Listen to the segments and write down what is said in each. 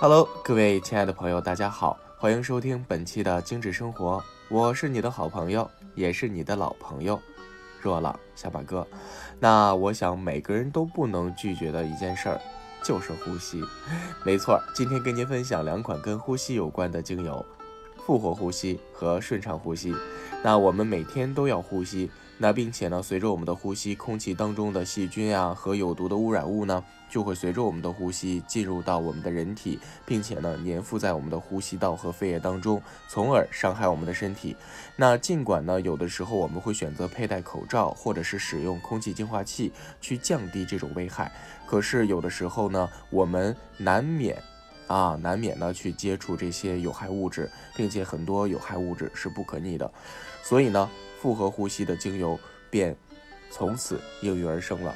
Hello，各位亲爱的朋友，大家好，欢迎收听本期的精致生活，我是你的好朋友，也是你的老朋友，若朗小马哥。那我想每个人都不能拒绝的一件事儿，就是呼吸。没错，今天跟您分享两款跟呼吸有关的精油，复活呼吸和顺畅呼吸。那我们每天都要呼吸。那并且呢，随着我们的呼吸，空气当中的细菌啊和有毒的污染物呢，就会随着我们的呼吸进入到我们的人体，并且呢粘附在我们的呼吸道和肺液当中，从而伤害我们的身体。那尽管呢，有的时候我们会选择佩戴口罩或者是使用空气净化器去降低这种危害，可是有的时候呢，我们难免啊难免呢去接触这些有害物质，并且很多有害物质是不可逆的，所以呢。复合呼吸的精油便从此应运而生了。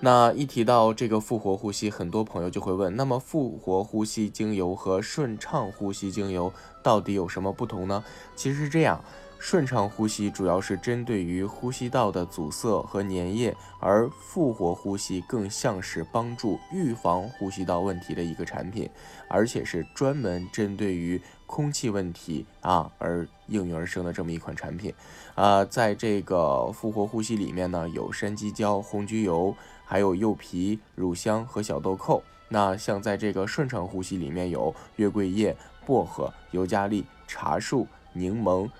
那一提到这个复活呼吸，很多朋友就会问：那么复活呼吸精油和顺畅呼吸精油到底有什么不同呢？其实是这样。顺畅呼吸主要是针对于呼吸道的阻塞和粘液，而复活呼吸更像是帮助预防呼吸道问题的一个产品，而且是专门针对于空气问题啊而应运而生的这么一款产品。啊，在这个复活呼吸里面呢，有山鸡椒、红菊油，还有柚皮、乳香和小豆蔻。那像在这个顺畅呼吸里面有月桂叶、薄荷、尤加利、茶树、柠檬。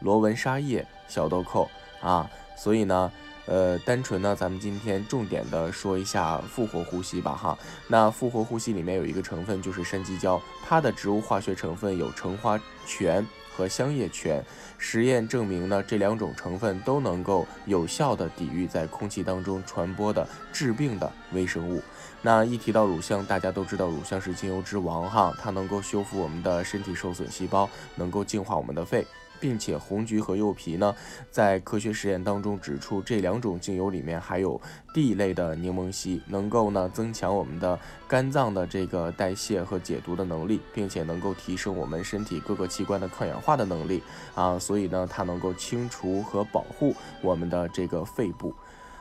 罗纹沙叶、小豆蔻啊，所以呢，呃，单纯呢，咱们今天重点的说一下复活呼吸吧，哈。那复活呼吸里面有一个成分就是山鸡椒，它的植物化学成分有橙花醛和香叶醛。实验证明呢，这两种成分都能够有效的抵御在空气当中传播的致病的微生物。那一提到乳香，大家都知道乳香是精油之王，哈，它能够修复我们的身体受损细胞，能够净化我们的肺。并且红橘和柚皮呢，在科学实验当中指出，这两种精油里面含有 D 类的柠檬烯，能够呢增强我们的肝脏的这个代谢和解毒的能力，并且能够提升我们身体各个器官的抗氧化的能力啊，所以呢，它能够清除和保护我们的这个肺部。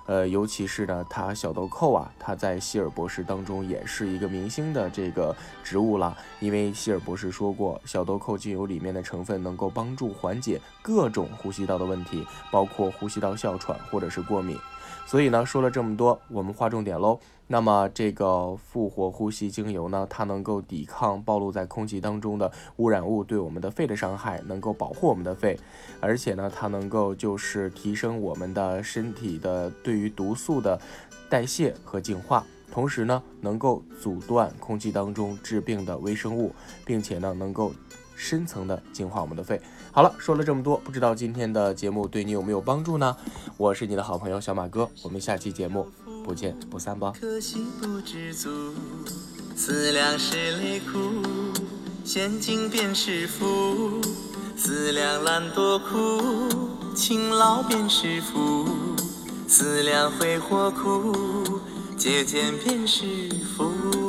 呃，尤其是呢，它小豆蔻啊，它在希尔博士当中也是一个明星的这个植物了。因为希尔博士说过，小豆蔻精油里面的成分能够帮助缓解各种呼吸道的问题，包括呼吸道哮喘或者是过敏。所以呢，说了这么多，我们划重点喽。那么这个复活呼吸精油呢，它能够抵抗暴露在空气当中的污染物对我们的肺的伤害，能够保护我们的肺，而且呢，它能够就是提升我们的身体的对于毒素的代谢和净化，同时呢，能够阻断空气当中致病的微生物，并且呢，能够。深层的净化我们的肺。好了，说了这么多，不知道今天的节目对你有没有帮助呢？我是你的好朋友小马哥，我们下期节目不见不散吧。可惜不知足，思量是泪苦，现今便是福。思量懒惰苦，勤劳便是福。思量挥霍苦，节俭便是福。